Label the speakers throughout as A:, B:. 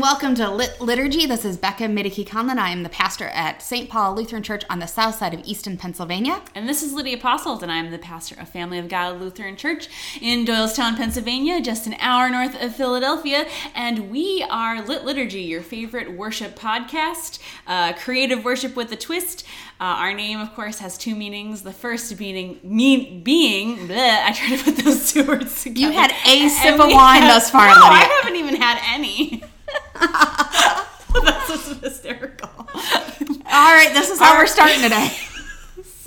A: and welcome to Lit Liturgy. This is Becca Midiki Conlon. I am the pastor at St. Paul Lutheran Church on the south side of Easton, Pennsylvania.
B: And this is Lydia Apostles, and I'm the pastor of Family of God Lutheran Church in Doylestown, Pennsylvania, just an hour north of Philadelphia. And we are Lit Liturgy, your favorite worship podcast, uh, creative worship with a twist. Uh, our name, of course, has two meanings. The first meaning mean, being, bleh, I tried to put those two words together.
A: You had a sip of wine
B: have-
A: thus far,
B: No,
A: Lydia.
B: I haven't even had any. That's just hysterical.
A: All right, this is how we're starting today.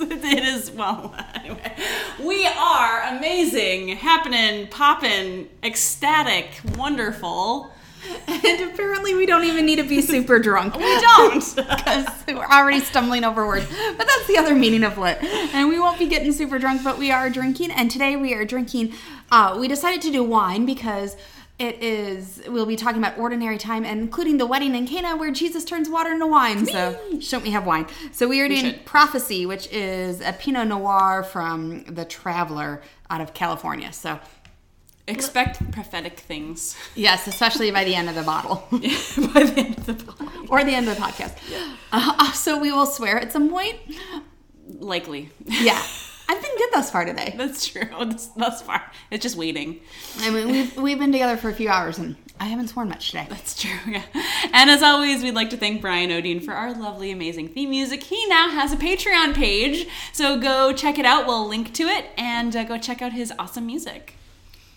B: it is well anyway we are amazing happening popping ecstatic wonderful
A: and apparently, we don't even need to be super drunk.
B: we don't
A: because we're already stumbling over words. But that's the other meaning of lit. And we won't be getting super drunk, but we are drinking. And today we are drinking. Uh, we decided to do wine because it is. We'll be talking about ordinary time, including the wedding in Cana, where Jesus turns water into wine. So shouldn't we have wine? So we are doing
B: should.
A: Prophecy, which is a Pinot Noir from the Traveler out of California. So
B: expect prophetic things
A: yes, especially by the end of the bottle.
B: by the end of the bottle
A: or the end of the podcast. Uh, so we will swear at some point.
B: likely
A: Yeah. I've been good thus far today.
B: that's true that's, that's far it's just waiting
A: I mean, we've, we've been together for a few hours and I haven't sworn much today.
B: That's true, yeah. And as always, we'd like to thank Bryan Odeen for our lovely, amazing theme music. He now has a Patreon page, so go check it out. We'll link to it and uh, go check out his awesome music.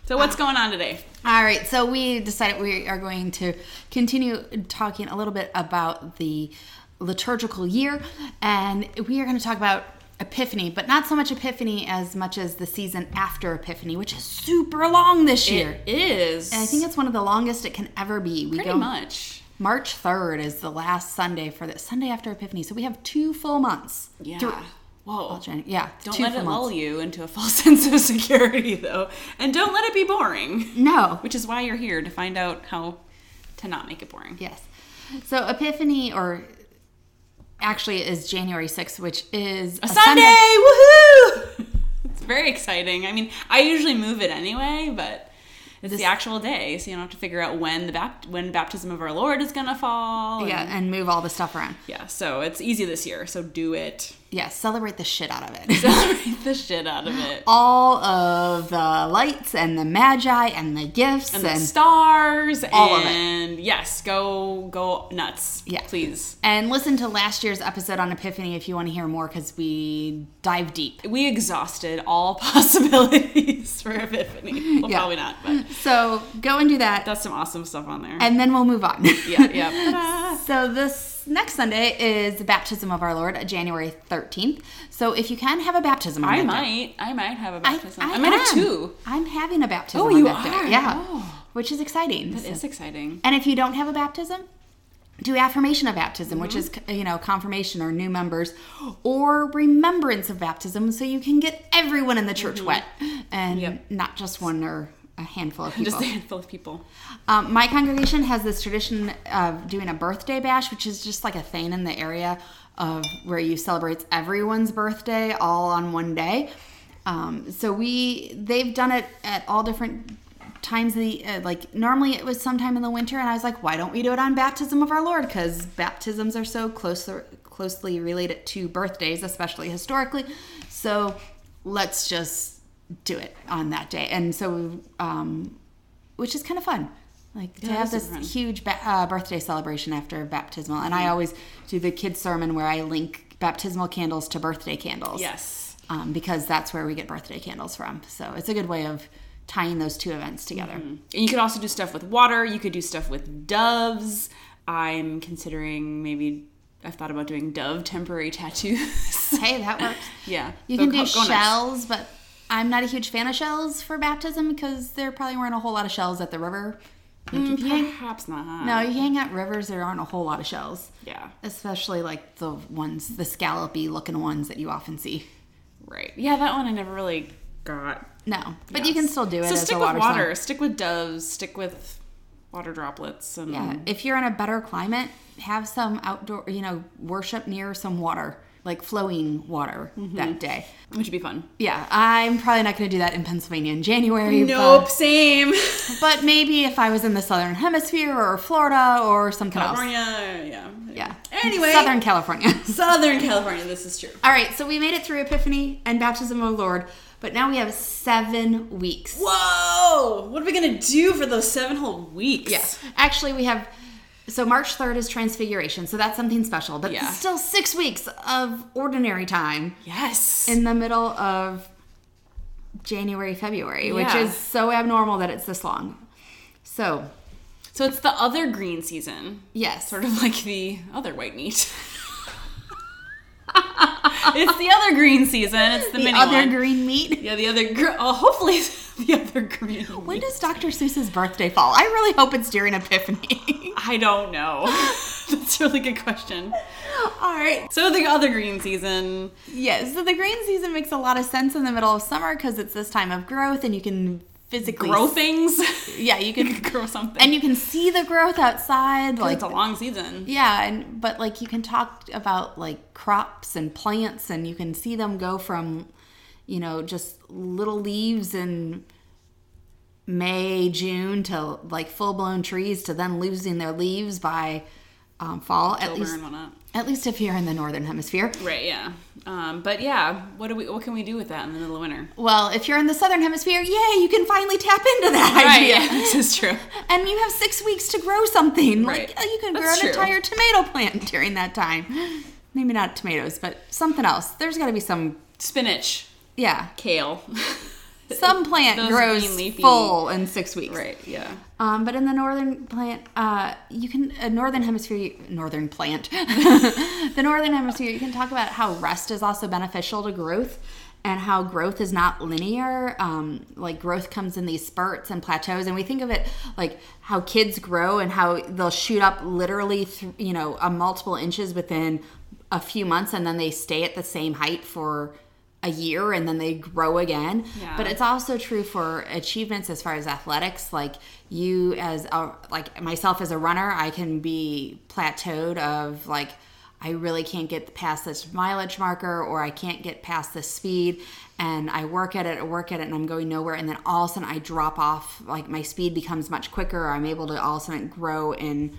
B: So, what's going on today?
A: All right, so we decided we are going to continue talking a little bit about the liturgical year, and we are going to talk about Epiphany, but not so much Epiphany as much as the season after Epiphany, which is super long this year.
B: It is.
A: and I think it's one of the longest it can ever be. We
B: pretty
A: go
B: much.
A: March 3rd is the last Sunday for the Sunday after Epiphany, so we have two full months.
B: Yeah.
A: Through-
B: Whoa.
A: Yeah,
B: Don't let it
A: months.
B: lull you into a false sense of security, though. And don't let it be boring,
A: No,
B: which is why you're here to find out how to not make it boring.
A: Yes. So Epiphany, or actually, it is January 6th, which is
B: A Sunday! Woohoo! it's very exciting. I mean, I usually move it anyway, but it's the actual day, so you don't have to figure out when the bapt- when baptism of our Lord is gonna fall. and-
A: Yeah, and move all the stuff around.
B: yeah. So it's easy this year. So do it.
A: Yeah, celebrate the shit out of it.
B: Celebrate the shit out of it.
A: all of the lights and the magi and the gifts
B: And
A: and
B: the stars
A: All of it.
B: and yes, go go nuts.
A: Yeah.
B: please.
A: and listen to last year's episode on Epiphany if you want to hear more because we dive deep.
B: We exhausted all possibilities for Epiphany. Well,
A: Yeah.
B: probably not, but
A: So go and do that,
B: that's some awesome stuff on there.
A: and then we'll move on.
B: yeah, yeah.
A: So this next Sunday is the baptism of our Lord, January 13th. So if you can have a baptism on
B: I
A: that day-
B: might. I might have a baptism. I,
A: I
B: might have
A: am.
B: two.
A: I'm having a baptism.
B: Oh,
A: on
B: you
A: that day.
B: are?
A: Yeah,
B: Oh.
A: which is exciting.
B: That is exciting.
A: And if you don't have a baptism, do affirmation of baptism, which is
B: Mm-hmm.
A: you know confirmation or new members, or remembrance of baptism, so you can get everyone in the church wet, and
B: Mm-hmm. Yep.
A: not just one or a handful of people.
B: Just a handful of people.
A: Um, my congregation has this tradition of doing a birthday bash, which is just like a thing in the area of where you celebrate everyone's birthday all on one day. Um, so we they've done it at all different times of the uh, like normally it was sometime in the winter and i was like why don't we do it on baptism of our lord because baptisms are so close closely related to birthdays especially historically so let's just do it on that day and so um, which is kind of fun like to have this
B: fun.
A: huge ba- uh, birthday celebration after baptismal and i always do the kids sermon where i link baptismal candles to birthday candles
B: Yes.
A: um, because that's where we get birthday candles from so it's a good way of tying those two events together
B: And you could also do stuff with water. You could do stuff with doves. I'm considering maybe I've thought about doing dove temporary tattoos.
A: hey that works
B: yeah.
A: you
B: So
A: can do
B: go- go nuts.
A: shells but i'm not a huge fan of shells for baptism because there probably weren't a whole lot of shells at the river Like, if mm, you hang-
B: Perhaps not.
A: no you hang out rivers there aren't a whole lot of shells
B: Yeah.
A: especially like the ones the scallopy looking ones that you often see
B: Right. Yeah, that one I never really got.
A: no but you can still do it
B: So
A: as
B: stick
A: a
B: with
A: water,
B: water. Stick with doves. Stick with water droplets. And
A: Yeah, if you're in a better climate, have some outdoor, you know, worship near some water. Like flowing water mm-hmm. that day.
B: Which would be fun.
A: Yeah, I'm probably not going to do that in Pennsylvania in January.
B: Nope, same.
A: But, but maybe if I was in the southern hemisphere or Florida or some something else.
B: California, yeah.
A: Yeah.
B: Anyway.
A: Southern California.
B: Southern California, this is true.
A: All right, so we made it through Epiphany and Baptism of the Lord, but now we have seven weeks.
B: Whoa! What are we gonna do for those seven whole weeks?
A: Yes. Actually, we have. So March 3rd is Transfiguration, so that's something special. But
B: Yeah.
A: still six weeks of ordinary time
B: Yes.
A: in the middle of January, February, which is so abnormal that it's this long. So,
B: so it's the other green season.
A: yes.
B: Sort of like the other white meat. it's the other green season. It's the,
A: the
B: mini
A: other
B: one.
A: green meat.
B: yeah, the other. Gr- oh, hopefully it's the other green. Meat.
A: When does Dr. Seuss's birthday fall? I really hope it's during Epiphany.
B: I don't know. That's a really good question.
A: All right.
B: So the other green season.
A: Yes, so the green season makes a lot of sense in the middle of summer because it's this time of growth and you can physically
B: Grow things.
A: Yeah, you can
B: grow something.
A: and you can see the growth outside like
B: it's a long season.
A: yeah, and but like you can talk about like crops and plants and you can see them go from you know just little leaves in May, June to like full-blown trees to then losing their leaves by um, fall at least. At least if you're in the northern hemisphere.
B: Right. Yeah. Um, but yeah, what do we? What can we do with that in the middle of winter?
A: Well, if you're in the southern hemisphere, yay, you can finally tap into that
B: Right.
A: idea.
B: Yeah. This is true.
A: And you have six weeks to grow something.
B: Right.
A: Like you can grow an
B: true.
A: entire tomato plant during that time. Maybe not tomatoes, but something else. There's got to be some,
B: Spinach,
A: yeah,
B: kale.
A: some plant grows
B: leafy-
A: full in six weeks.
B: right. Yeah.
A: Um, but in the northern plant, uh, you can a northern hemisphere, northern plant, the northern hemisphere, you can talk about how rest is also beneficial to growth, and how growth is not linear. Um, like growth comes in these spurts and plateaus, and we think of it like how kids grow and how they'll shoot up literally, th- you know, a multiple inches within a few months, and then they stay at the same height for a year and then they grow again.
B: Yeah.
A: But it's also true for achievements as far as athletics. Like you, as a, like myself as a runner, I can be plateaued of like I really can't get past this mileage marker or I can't get past this speed. And I work at it, I work at it, and I'm going nowhere. And then all of a sudden I drop off. Like my speed becomes much quicker. I'm able to all of a sudden grow in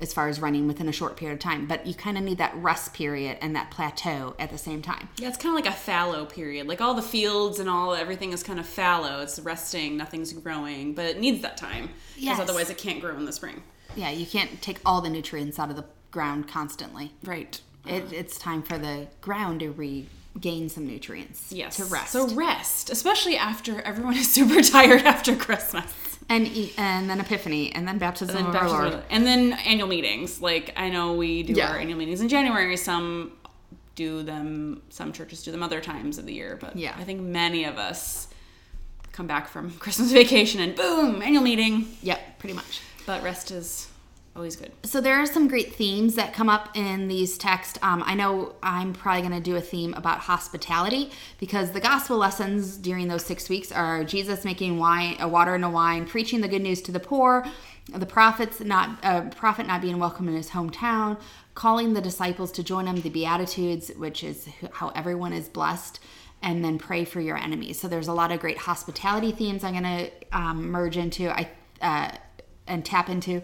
A: as far as running within a short period of time. But you kind of need that rest period and that plateau at the same time.
B: Yeah, it's kind of like a fallow period. Like all the fields and all everything is kind of fallow. It's resting, nothing's growing, but it needs that time because
A: Yes.
B: otherwise it can't grow in the spring.
A: Yeah, you can't take all the nutrients out of the ground constantly.
B: Right.
A: It, it's time for the ground to regain some nutrients.
B: Yes.
A: To rest.
B: So rest, especially after everyone is super tired after Christmas.
A: And and then Epiphany, and then baptism
B: And then,
A: of our Lord.
B: and then annual meetings. Like I know we do
A: Yeah.
B: our annual meetings in January. Some do them. Some churches do them other times of the year. But
A: Yeah.
B: I think many of us come back from Christmas vacation and boom, annual meeting.
A: Yep, pretty much.
B: But rest is always good.
A: So there are some great themes that come up in these texts. Um, I know I'm probably going to do a theme about hospitality because the gospel lessons during those six weeks are Jesus making wine, uh, water into wine, preaching the good news to the poor, the prophets not uh, prophet not being welcome in his hometown, calling the disciples to join him, the beatitudes, which is how everyone is blessed. And then pray for your enemies. So there's a lot of great hospitality themes I'm going to um, merge into. I uh, and tap into.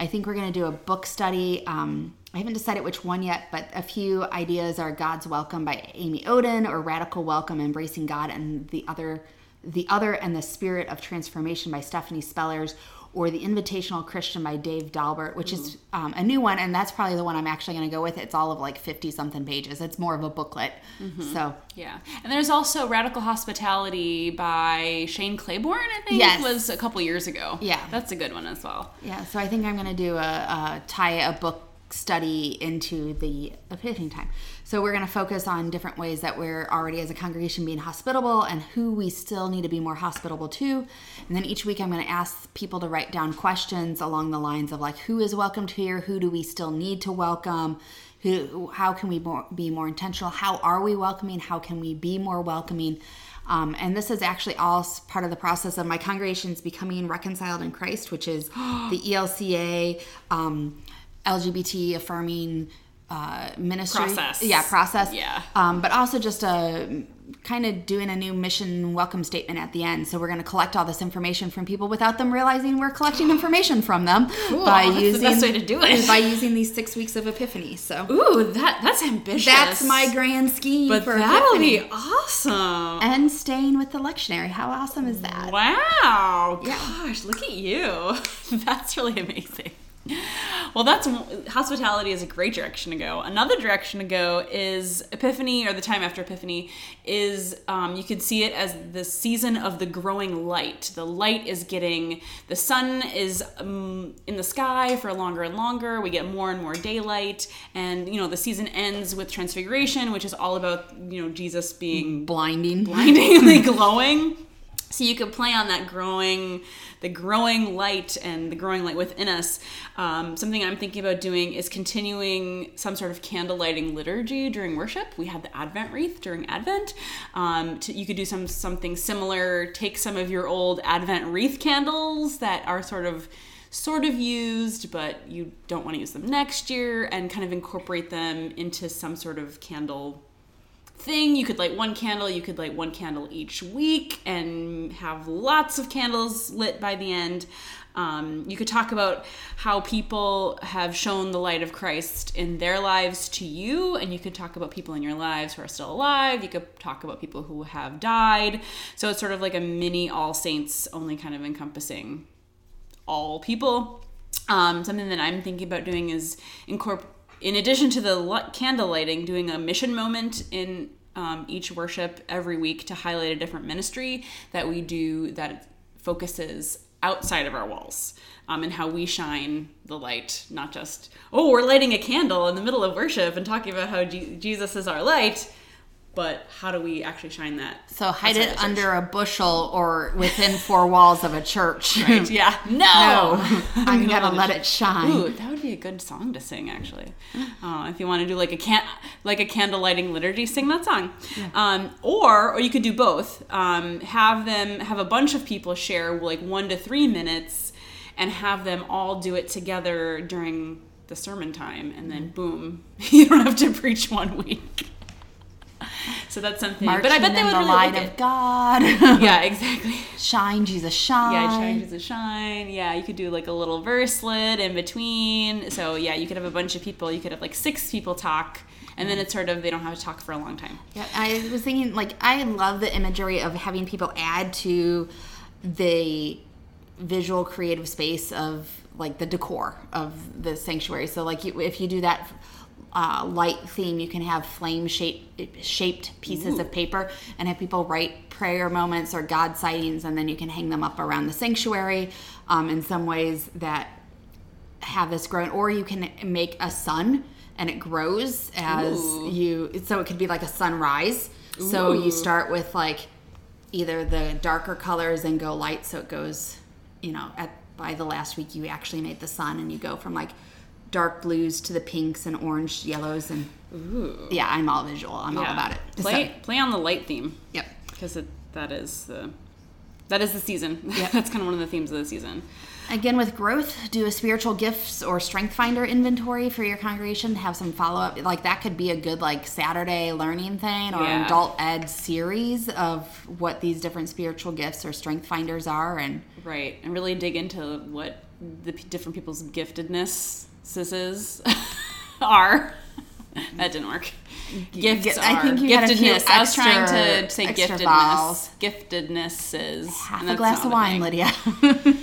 A: I think we're going to do a book study. Um, I haven't decided which one yet, but a few ideas are God's Welcome by Amy Oden or Radical Welcome, Embracing God, and the other, the other and the Spirit of Transformation by Stephanie Spellers, or the Invitational Christian by Dave Daubert, which is um, a new one, and that's probably the one I'm actually going to go with. It's all of like 50 something pages. It's more of a booklet. So
B: Yeah. And there's also Radical Hospitality by Shane Claiborne, I think
A: Yes.
B: was a couple years ago.
A: Yeah.
B: That's a good one as well.
A: Yeah, so I think I'm going to do a, a tie a book study into the epiphany time. So we're going to focus on different ways that we're already as a congregation being hospitable and who we still need to be more hospitable to. And then each week I'm going to ask people to write down questions along the lines of like who is welcomed here, who do we still need to welcome, who how can we more, be more intentional, how are we welcoming, how can we be more welcoming. Um, and this is actually all part of the process of my congregations becoming reconciled in Christ, which is the ELCA, um, LGBT affirming uh, ministry
B: Process.
A: yeah process
B: Yeah.
A: um, but also just a kind of doing a new mission welcome statement at the end so we're going to collect all this information from people without them realizing we're collecting information from them by
B: That's the
A: using
B: best way to do it.
A: by using these six weeks of epiphany so
B: Ooh, that that's ambitious.
A: that's my grand scheme
B: But
A: for
B: that'll
A: epiphany.
B: be awesome.
A: and staying with the lectionary how awesome is that
B: Wow.
A: Yeah.
B: Gosh, look at you. That's really amazing. Well, that's hospitality is a great direction to go. Another direction to go is Epiphany or the time after Epiphany is um, you could see it as the season of the growing light. The light is getting the sun is um, in the sky for longer and longer. We get more and more daylight, and you know the season ends with Transfiguration, which is all about you know Jesus being
A: blinding
B: blindingly glowing. So you could play on that growing, the growing light and the growing light within us. Um, something I'm thinking about doing is continuing some sort of candle lighting liturgy during worship. We have the Advent wreath during Advent. Um, to, you could do some something similar. Take some of your old Advent wreath candles that are sort of sort of used, but you don't want to use them next year, and kind of incorporate them into some sort of candle thing. You could light one candle, you could light one candle each week and have lots of candles lit by the end. Um, you could talk about how people have shown the light of Christ in their lives to you, and you could talk about people in your lives who are still alive. You could talk about people who have died. So it's sort of like a mini All Saints, only kind of encompassing all people. Um, something that I'm thinking about doing is incorporate in addition to the candle lighting, doing a mission moment in um, each worship every week to highlight a different ministry that we do that focuses outside of our walls um, and how we shine the light, not just, oh, we're lighting a candle in the middle of worship and talking about how Je- Jesus is our light, but how do we actually shine that?
A: So hide it under a bushel or within four walls of a church.
B: Right, yeah. No.
A: No, I'm
B: gonna
A: gonna let it shine.
B: Ooh, would be a good song to sing, actually. Uh, if you want to do like a can like a candle lighting liturgy, sing that song. Um, or or you could do both. Um, have them have a bunch of people share like one to three minutes, and have them all do it together during the sermon time, and then boom, you don't have to preach one week. So that's something.
A: Marching
B: but I bet they would
A: the
B: really
A: light
B: like
A: of
B: it.
A: God.
B: Yeah, exactly.
A: shine, Jesus, shine.
B: Yeah, shine the shine. Yeah, you could do like a little verselet in between. So yeah, you could have a bunch of people. You could have like six people talk, and then it's sort of they don't have to talk for a long time.
A: Yeah, I was thinking like I love the imagery of having people add to the visual creative space of like the decor of the sanctuary. So like you, if you do that uh, light theme, you can have flame shaped shaped pieces of paper and have people write prayer moments or God sightings, and then you can hang them up around the sanctuary um, in some ways that have this grown or you can make a sun and it grows as
B: Ooh.
A: you so it could be like a sunrise. So you start with like either the darker colors and go light so it goes you know at by the last week you actually made the sun and you go from like dark blues to the pinks and orange yellows and
B: Ooh.
A: yeah i'm all visual i'm all about it
B: Play
A: So-
B: play on the light theme
A: yep
B: because that is the that is the season.
A: Yep.
B: That's kind of one of the themes of the season.
A: Again, with growth, do a spiritual gifts or strength finder inventory for your congregation. Have some follow up. Like that could be a good like Saturday learning thing or
B: Yeah.
A: adult ed series of what these different spiritual gifts or strength finders are. And
B: Right, and really dig into what the p- different people's giftedness is are. that didn't work. Gifts
A: Gi-
B: are.
A: I think you had a few
B: giftedness. I was trying to say giftedness.
A: vowels.
B: Giftedness is
A: half a glass of wine. Lydia.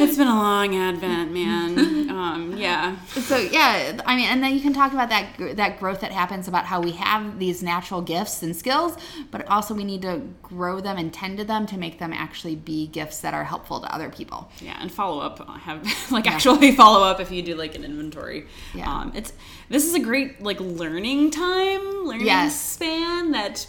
B: It's been a long Advent, man. um, yeah.
A: so yeah, I mean, and then you can talk about that that growth that happens about how we have these natural gifts and skills, but also we need to grow them and tend to them to make them actually be gifts that are helpful to other people.
B: Yeah, and follow up. Have like actually follow up if you do like an inventory.
A: Yeah.
B: Um, it's this is a great like learning time, learning
A: Yes.
B: span that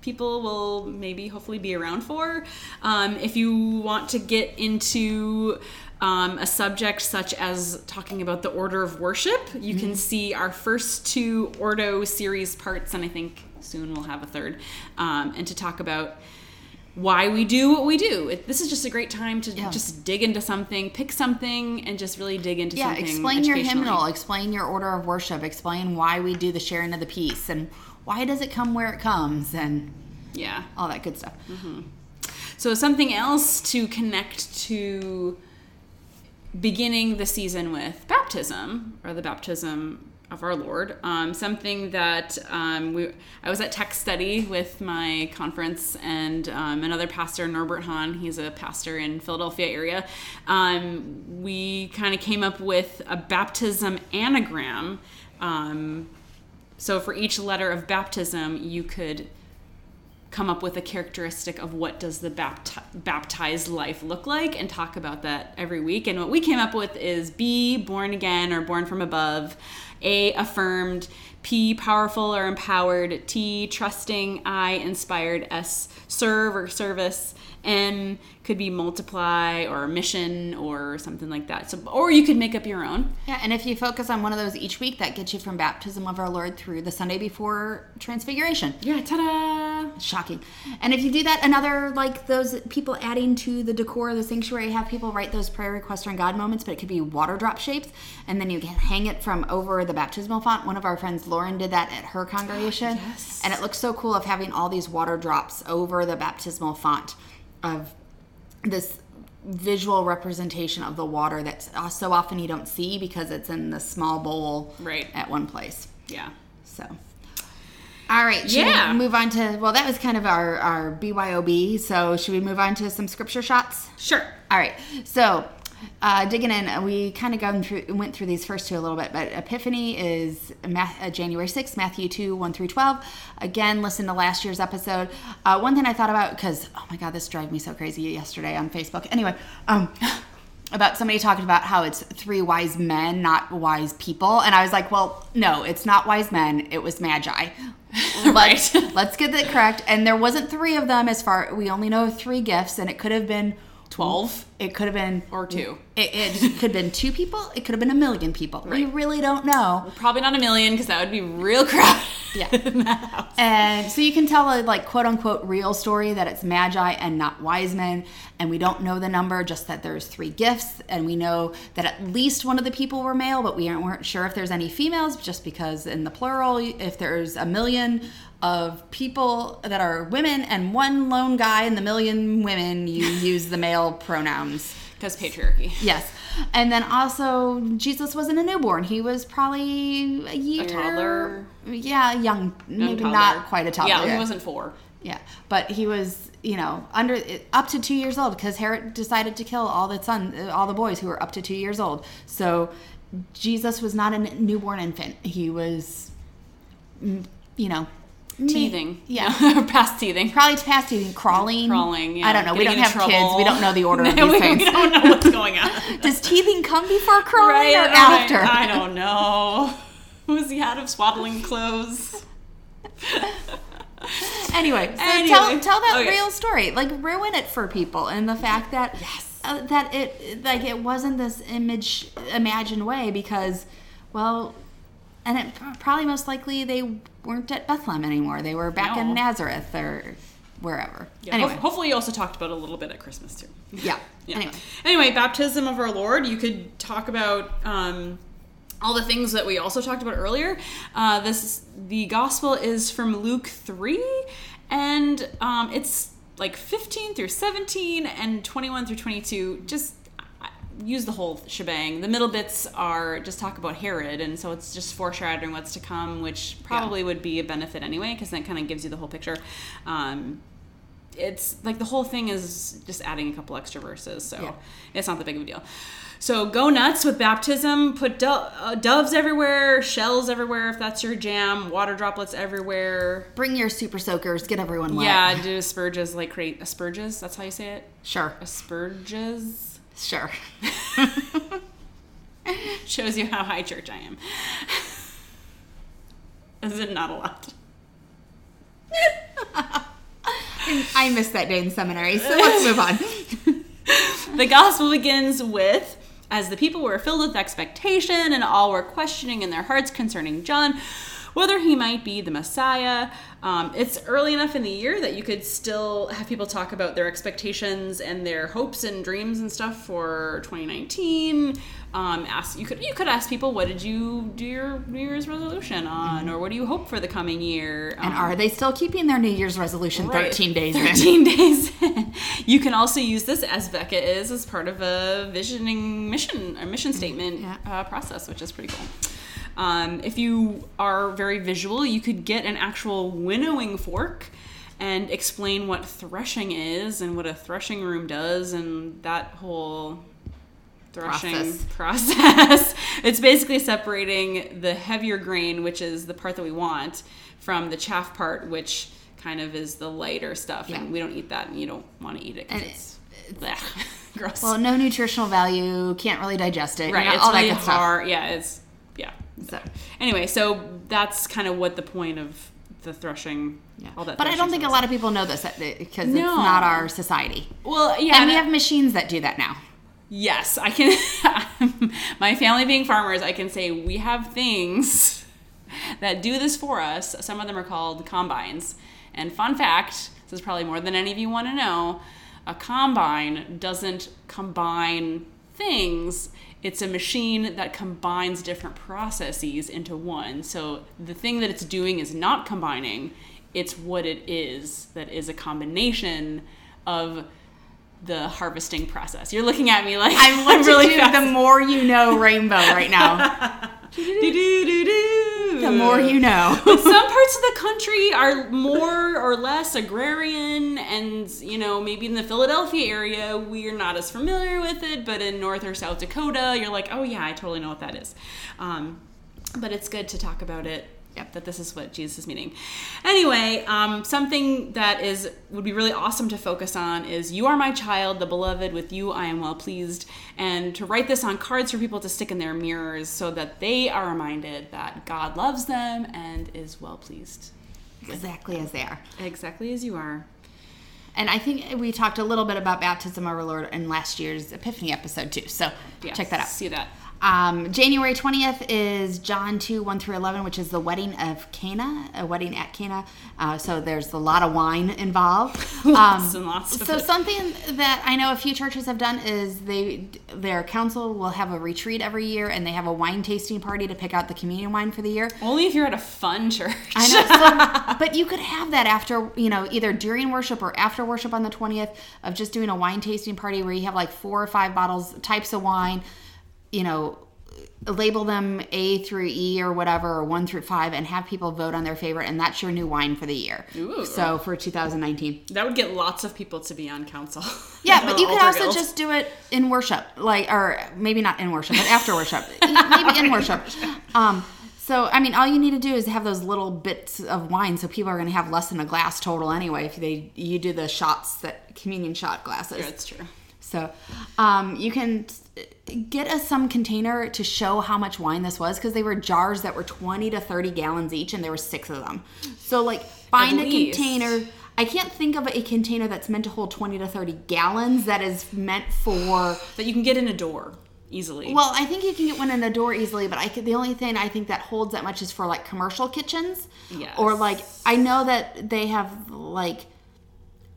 B: people will maybe hopefully be around for. Um, if you want to get into um, a subject such as talking about the order of worship, you can see our first two Ordo series parts, and I think soon we'll have a third. Um, and to talk about why we do what we do. It, this is just a great time to
A: Yeah.
B: just dig into something, pick something, and just really dig into
A: Yeah,
B: something.
A: explain your hymnal, explain your order of worship, explain why we do the sharing of the peace, and why does it come where it comes, and
B: Yeah.
A: all that good stuff.
B: So something else to connect to beginning the season with baptism or the baptism of our Lord. Um, something that um, we I was at tech study with my conference and um, another pastor Norbert Hahn. He's a pastor in Philadelphia area. Um, we kind of came up with a baptism anagram. So for each letter of baptism, you could come up with a characteristic of what does the bapti- baptized life look like and talk about that every week. And what we came up with is b born again or born from above. A affirmed. P powerful or empowered. T trusting. I inspired. S serve or service m could be multiply or mission or something like that so or you could make up your own
A: Yeah, and if you focus on one of those each week, that gets you from baptism of our Lord through the Sunday before Transfiguration.
B: yeah ta-da
A: Shocking. And if you do that, another like those people adding to the decor of the sanctuary, have people write those prayer requests during God moments, but it could be water drop shapes, and then you can hang it from over the baptismal font. One of our friends, Lauren, did that at her congregation, oh,
B: Yes.
A: and it looks so cool of having all these water drops over the baptismal font of this visual representation of the water that uh, so often you don't see because it's in the small bowl
B: Right.
A: at one place.
B: yeah
A: So, all right, should
B: Yeah.
A: we move on to? Well, that was kind of our our BYOB. So, should we move on to some scripture shots?
B: sure
A: All right, so. Uh, digging in, we kind of gone through, went through these first two a little bit, but Epiphany is Math, uh, January 6th, Matthew 2, 1 through 12. Again, listen to last year's episode. Uh, one thing I thought about, because, oh my God, this drove me so crazy yesterday on Facebook. Anyway, um, about somebody talking about how it's three wise men, not wise people. And I was like, well, no, it's not wise men, it was magi. Let's,
B: Right.
A: let's get that correct. And there wasn't three of them as far, we only know three gifts, and it could have been
B: 12
A: it could have been
B: or 2
A: It, it could have been two people. It could have been a million people. We really don't know.
B: Probably not a million because that would be real crowded.
A: Yeah.
B: in that house.
A: And so you can tell a like quote unquote real story that it's magi and not wise men. And we don't know the number, just that there's three gifts. And we know that at least one of the people were male, but we weren't sure if there's any females, just because in the plural, if there's a million of people that are women and one lone guy in the million women, you use the male pronouns.
B: Because patriarchy.
A: Yes. And then also, Jesus wasn't a newborn. He was probably a year.
B: toddler?
A: Yeah, young. Maybe
B: toddler.
A: not quite a toddler.
B: Yeah, he wasn't four.
A: Yeah, but he was, you know, under up to two years old because Herod decided to kill all the son, all the boys who were up to two years old. So Jesus was not a newborn infant. He was, mm, you know,
B: Teething.
A: Yeah.
B: Past teething.
A: Probably past teething, crawling.
B: Crawling. Yeah.
A: I don't know. we don't have kids. We don't know the order of these
B: we,
A: things.
B: we don't know what's going on.
A: Does teething come before crawling
B: right,
A: or
B: right.
A: after?
B: I don't know. Was he out of swaddling clothes?
A: Anyway, so
B: Anyway,
A: tell tell that
B: okay.
A: real story. Like ruin it for people, and the fact that
B: Yes.
A: uh, that it like it wasn't this image imagined way because, well, and it probably most likely they weren't at Bethlehem anymore. They were back
B: No.
A: in Nazareth or wherever.
B: Yeah,
A: anyway,
B: ho- hopefully you also talked about a little bit at Christmas too.
A: yeah.
B: Yeah.
A: Anyway,
B: Anyway, baptism of our Lord. You could talk about um, all the things that we also talked about earlier. Uh, this the gospel is from Luke three, and um, it's like fifteen through seventeen and twenty one through twenty two. Just use the whole shebang. The middle bits are just talk about Herod, and so it's just foreshadowing what's to come, which probably would be a benefit anyway, because that kind of gives you the whole picture. Um, it's like the whole thing is just adding a couple extra verses, so
A: Yeah.
B: it's not that big of a deal. So go nuts with baptism. Put do- uh, doves everywhere, shells everywhere if that's your jam. Water droplets everywhere.
A: bring your super soakers. Get everyone wet.
B: Yeah, do asperges like create asperges. That's how you say it.
A: Sure.
B: Asperges
A: Sure.
B: shows you how high church I am. Is it not a lot?
A: I missed that day in seminary, so let's move on.
B: the gospel begins with as the people were filled with expectation and all were questioning in their hearts concerning John whether he might be the Messiah. Um, it's early enough in the year that you could still have people talk about their expectations and their hopes and dreams and stuff for 2019. Um, ask you could you could ask people what did you do your New Year's resolution on, or what do you hope for the coming year?
A: And
B: Um,
A: are they still keeping their New Year's resolution
B: Right.
A: 13 days in?
B: 13 days. you can also use this as Becca is as part of a visioning mission, a mission statement
A: Yeah.
B: uh, process, which is pretty cool. Um, if you are very visual, you could get an actual winnowing fork and explain what threshing is and what a threshing room does and that whole threshing
A: Process.
B: process. it's basically separating the heavier grain, which is the part that we want, from the chaff part, which kind of is the lighter stuff.
A: Yeah.
B: And we don't eat that, and you don't want to eat it.
A: And
B: it's bleh, gross.
A: Well, no nutritional value, can't really digest it.
B: right. it's
A: all
B: really
A: that good stuff.
B: Yeah. It's yeah.
A: So,
B: Anyway, so that's kind of what the point of the threshing.
A: yeah.
B: All that.
A: But I don't think a lot of people know this because it's not our society.
B: Well, yeah.
A: And we have machines that do that now.
B: Yes, I can. my family being farmers, I can say we have things that do this for us. Some of them are called combines. And fun fact this is probably more than any of you want to know a combine doesn't combine things. It's a machine that combines different processes into one. So the thing that it's doing is not combining, it's what it is that is a combination of the harvesting process. You're looking at me like
A: I'm,
B: really
A: to do the more you know rainbow right now.
B: Do-do-do-do.
A: the more you know.
B: But some parts of the country are more or less agrarian, and you know, maybe in the Philadelphia area, we're not as familiar with it. But in North or South Dakota, you're like, oh yeah, I totally know what that is. Um, but it's good to talk about it. Yep, that this is what Jesus is meaning. Anyway, um, something that is would be really awesome to focus on is "You are my child, the beloved. With you I am well pleased," and to write this on cards for people to stick in their mirrors so that they are reminded that God loves them and is well pleased,
A: exactly as they are.
B: exactly as you are.
A: And I think we talked a little bit about baptism of our Lord in last year's Epiphany episode too. So
B: Yeah,
A: check that out.
B: See that.
A: Um, January 20th is John 2, 1 through 11, which is the wedding of Cana, a wedding at Cana. Uh, so there's a lot of wine involved.
B: Lots and lots of
A: So
B: it.
A: something that I know a few churches have done is they their council will have a retreat every year and they have a wine tasting party to pick out the communion wine for the year.
B: Only if you're at a fun church.
A: I know. So, but you could have that after, you know, either during worship or after worship on the 20th of just doing a wine tasting party where you have like four or five bottles, types of wine, you know, label them A through E or whatever, or one through five, and have people vote on their favorite, and that's your new wine for the year.
B: Ooh.
A: So for 2019.
B: That would get lots of people to be on council.
A: Yeah, but you could also
B: guild.
A: just do it in worship, like, or maybe not in worship, but after worship, maybe in worship. Um, so, I mean, all you need to do is have those little bits of wine, so people are going to have less than a glass total anyway. If they you do the shots that communion shot glasses,
B: Yeah, that's true.
A: So um, you can get us some container to show how much wine this was because they were jars that were 20 to 30 gallons each and there were six of them. So like find a
B: least.
A: container. I can't think of a container that's meant to hold 20 to 30 gallons that is meant for
B: That you can get in a door easily.
A: well, I think you can get one in a door easily, but I could, the only thing I think that holds that much is for like commercial kitchens.
B: Yes.
A: Or like I know that they have like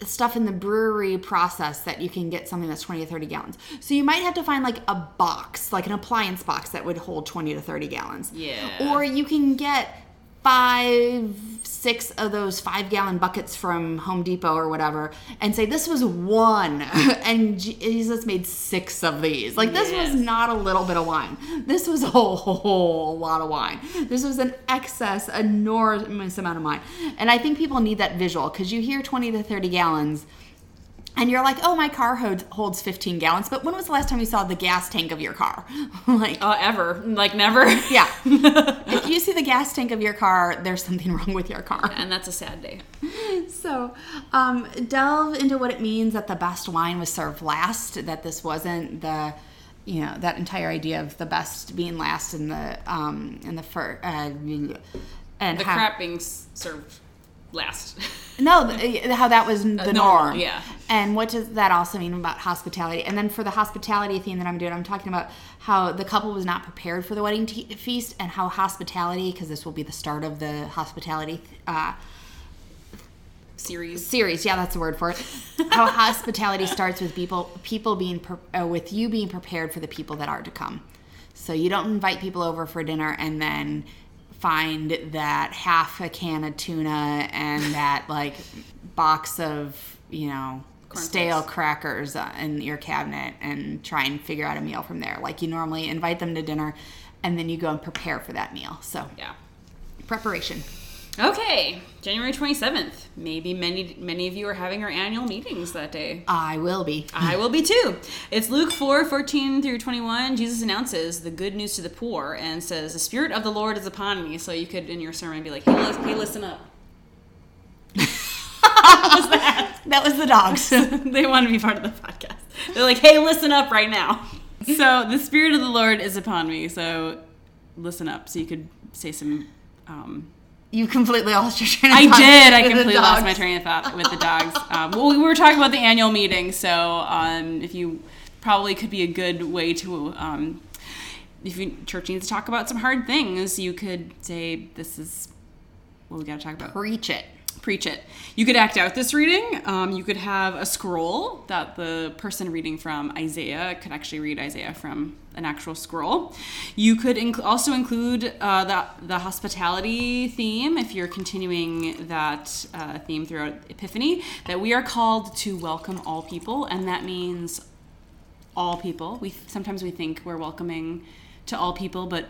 A: stuff in the brewery process that you can get something that's 20 to 30 gallons. So you might have to find like a box, like an appliance box that would hold 20 to 30 gallons.
B: Yeah.
A: Or you can get five, six of those five gallon buckets from Home Depot or whatever and say, this was one. and Jesus made six of these. Like, this was not a little bit of wine. This was a whole, whole lot of wine. This was an excess, enormous amount of wine. And I think people need that visual because you hear 20 to 30 gallons. And you're like, oh, my car holds, holds 15 gallons. But when was the last time you saw the gas tank of your car? like,
B: uh, ever. Like never.
A: yeah. if you see the gas tank of your car, there's something wrong with your car.
B: and that's a sad day.
A: So, um, delve into what it means that the best wine was served last, that this wasn't the, you know, that entire idea of the best being last in the, um, in the first, uh, and
B: The
A: how-
B: crap being served last.
A: No, how that was the
B: normal,
A: norm.
B: yeah.
A: And what does that also mean about hospitality? And then for the hospitality theme that I'm doing, I'm talking about how the couple was not prepared for the wedding te- feast and how hospitality, because this will be the start of the hospitality uh,
B: Series.
A: series. Yeah, that's the word for it. how hospitality starts with people people being pre- uh, with you being prepared for the people that are to come. So you don't invite people over for dinner and then find that half a can of tuna and that like box of you know
B: Cornflakes.
A: stale crackers uh, in your cabinet and try and figure out a meal from there. Like you normally invite them to dinner and then you go and prepare for that meal. So
B: Yeah.
A: preparation.
B: Okay, January 27th. Maybe many many of you are having our annual meetings that day.
A: I will be.
B: I will be too. It's Luke 4 14 through 21. Jesus announces the good news to the poor and says, The Spirit of the Lord is upon me. So you could, in your sermon, be like, Hey, listen, hey, listen up.
A: That was the dogs.
B: they want to be part of the podcast. They're like, Hey, listen up right now. So the Spirit of the Lord is upon me. So listen up. So you could say some. Um,
A: You completely lost your train of thought.
B: I
A: thought
B: did. I completely lost my train of thought with the dogs. Um, well, we were talking about the annual meeting, so um, if you probably could be a good way to, um, if you church needs to talk about some hard things, you could say, "This is what we got to talk about."
A: Preach it.
B: Preach it. You could act out this reading. Um, you could have a scroll that the person reading from Isaiah could actually read Isaiah from an actual scroll. You could inc- also include uh, the, the hospitality theme if you're continuing that uh, theme throughout Epiphany, that we are called to welcome all people, and that means all people. We sometimes we think we're welcoming to all people, but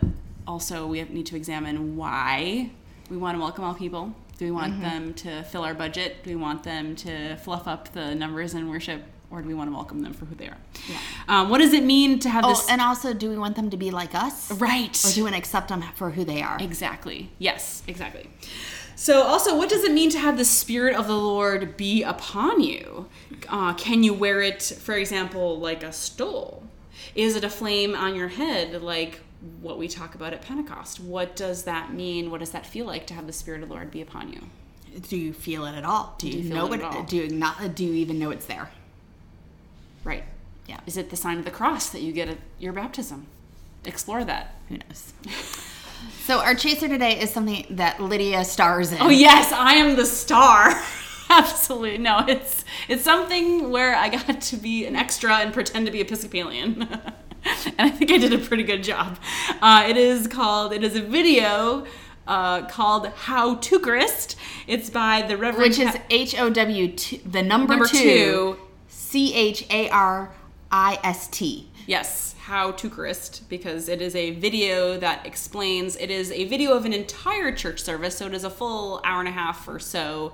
B: also we have, need to examine why we want to welcome all people. Do we want them to fill our budget? Do we want them to fluff up the numbers in worship, or do we want to welcome them for who they are?
A: Yeah.
B: Um, what does it mean to have
A: Oh,
B: this?
A: and also, do we want them to be like us?
B: right.
A: Or do we want to accept them for who they are?
B: Exactly. Yes, exactly. So, also, what does it mean to have the Spirit of the Lord be upon you? Uh, can you wear it, for example, like a stole? Is it a flame on your head, like what we talk about at Pentecost? What does that mean? What does that feel like to have the Spirit of the Lord be upon you?
A: Do you feel it at all? Do,
B: Do
A: you, know
B: it
A: it?
B: at all?
A: Do you not? Do you even know it's there?
B: Right.
A: Yeah.
B: Is it the sign of the cross that you get at your baptism? Explore that.
A: Who knows? so our chaser today is something that Lydia stars in.
B: Oh yes, I am the star. Absolutely. No, it's it's something where I got to be an extra and pretend to be Episcopalian. and I think I did a pretty good job. Uh, it is called it is a video uh, called How2charist. It's by the Reverend
A: Which is H O W the number,
B: Number
A: two. C H A R I S T.
B: Yes, How2charist, because it is a video that explains. It is a video of an entire church service, so it is a full hour and a half or so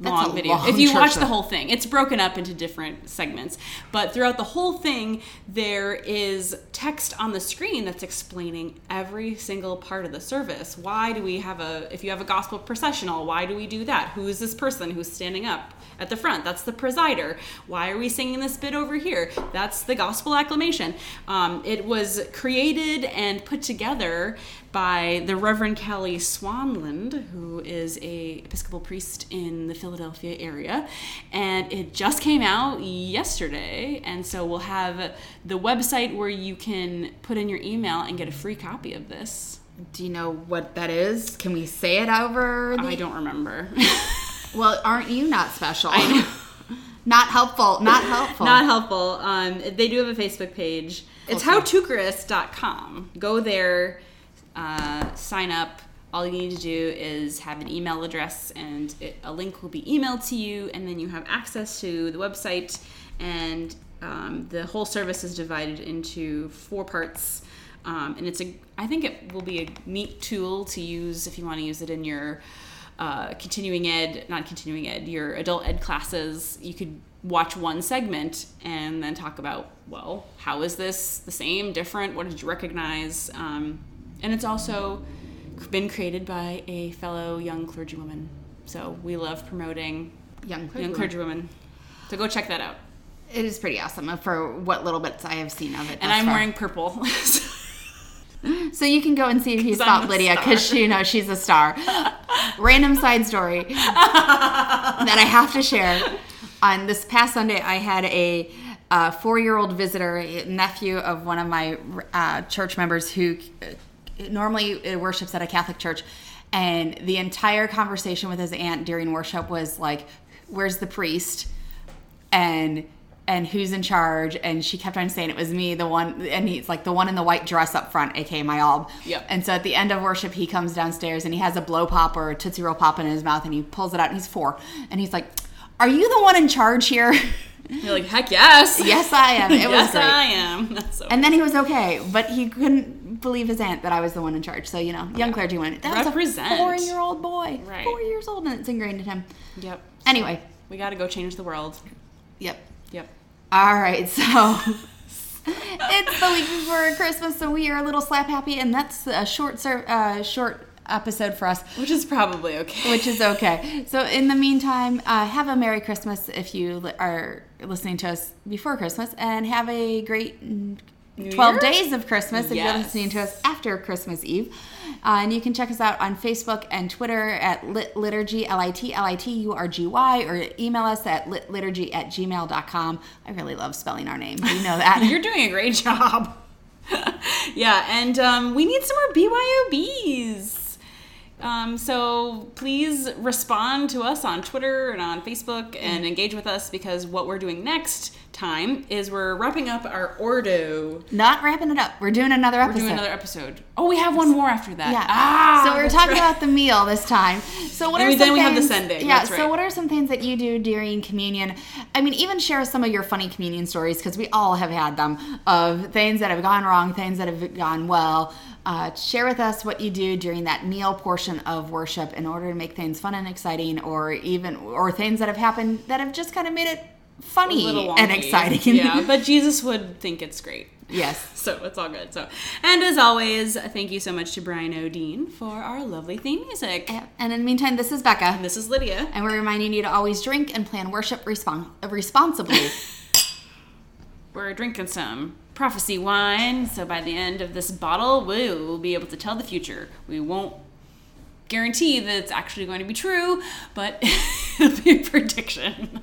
B: long
A: a
B: video.
A: long
B: if you watch the whole thing, it's broken up into different segments. But throughout the whole thing, there is text on the screen that's explaining every single part of the service. Why do we have a, if you have a gospel processional, why do we do that? Who is this person who's standing up at the front? That's the presider. Why are we singing this bit over here? That's the gospel acclamation. Um, it was created and put together by the Reverend Kelly Swanland, who is a Episcopal priest in the Philadelphia area, and it just came out yesterday. And so we'll have the website where you can put in your email and get a free copy of this.
A: Do you know what that is? Can we say it over? The-
B: I don't remember.
A: Well, aren't you not special?
B: I know.
A: not helpful. Not helpful.
B: Not helpful. Um, they do have a Facebook page. It's
A: Okay.
B: Go there, uh, sign up. All you need to do is have an email address, and it, a link will be emailed to you, and then you have access to the website. And um, the whole service is divided into four parts. Um, and it's a, I think it will be a neat tool to use if you want to use it in your uh, continuing ed, not continuing ed, your adult ed classes, you could watch one segment and then talk about, well, how is this the same, different? What did you recognize? Um, and it's also been created by a fellow young clergywoman. So we love promoting
A: Young
B: young
A: clergywoman.
B: clergywomen. So go check that out.
A: It is pretty awesome uh, for what little bits I have seen of it.
B: And I'm
A: far.
B: wearing purple.
A: So you can go and see if you spot Lydia because you know she's a star. Random side story that I have to share. On this past Sunday, I had a uh, four-year-old visitor, a nephew of one of my uh, church members who uh, normally worships at a Catholic church, and the entire conversation with his aunt during worship was like, "Where's the priest?" and and who's in charge and she kept on saying it was me the one and he's like the one in the white dress up front aka my alb
B: Yep.
A: and so at the end of worship he comes downstairs and he has a blow pop or a tootsie roll pop in his mouth and he pulls it out and he's four and he's like are you the one in charge here
B: You're like, heck yes.
A: yes i am it was
B: yes,
A: great
B: I am. That's so.
A: and then he was okay but he couldn't believe his aunt that i was the one in charge so you know young clergy went that
B: Represent.
A: was a four-year-old boy
B: Right.
A: four years old and it's ingrained in him
B: yep.
A: anyway
B: We got to go change the world.
A: yep
B: Yep.
A: All right, so it's the week before Christmas, so we are a little slap happy, and that's a short, ser- uh, short episode for us,
B: Which is probably okay.
A: which is okay. So in the meantime, uh, have a Merry Christmas if you li- are listening to us before Christmas, and have a great
B: New
A: 12
B: Year?
A: days of Christmas if you're listening to us after Christmas Eve. Uh, and you can check us out on Facebook and Twitter at lit liturgy, L I T L I T U R G Y, or email us at lit liturgy at gmail.com. I really love spelling our name. You know that.
B: You're doing a great job. yeah, and um, we need some more BYOBs. Um, so please respond to us on Twitter and on Facebook and engage with us because what we're doing next time is we're wrapping up our Ordo.
A: Not wrapping it up. We're doing another
B: We're
A: episode.
B: doing another episode. Oh, we have one more after that.
A: Yeah.
B: Ah,
A: so we're talking
B: right.
A: about the meal this time. So what
B: And
A: are
B: we-
A: some
B: then we have the
A: things-
B: sending,
A: Yeah.
B: that's
A: So what are some things that you do during communion? I mean, even share some of your funny communion stories because we all have had them of things that have gone wrong, things that have gone well. Uh, share with us what you do during that meal portion of worship in order to make things fun and exciting, or even or things that have happened that have just kind of made it funny and exciting.
B: Yeah, but Jesus would think it's great.
A: yes.
B: So it's all good. So, and as always, thank you so much to Bryan Odeen for our lovely theme music.
A: And in the meantime, this is Becca.
B: And this is Lydia.
A: And we're reminding you to always drink and plan worship respon- responsibly.
B: We're drinking some prophecy wine, so by the end of this bottle, we will be able to tell the future. We won't guarantee that it's actually going to be true, but it'll be a prediction.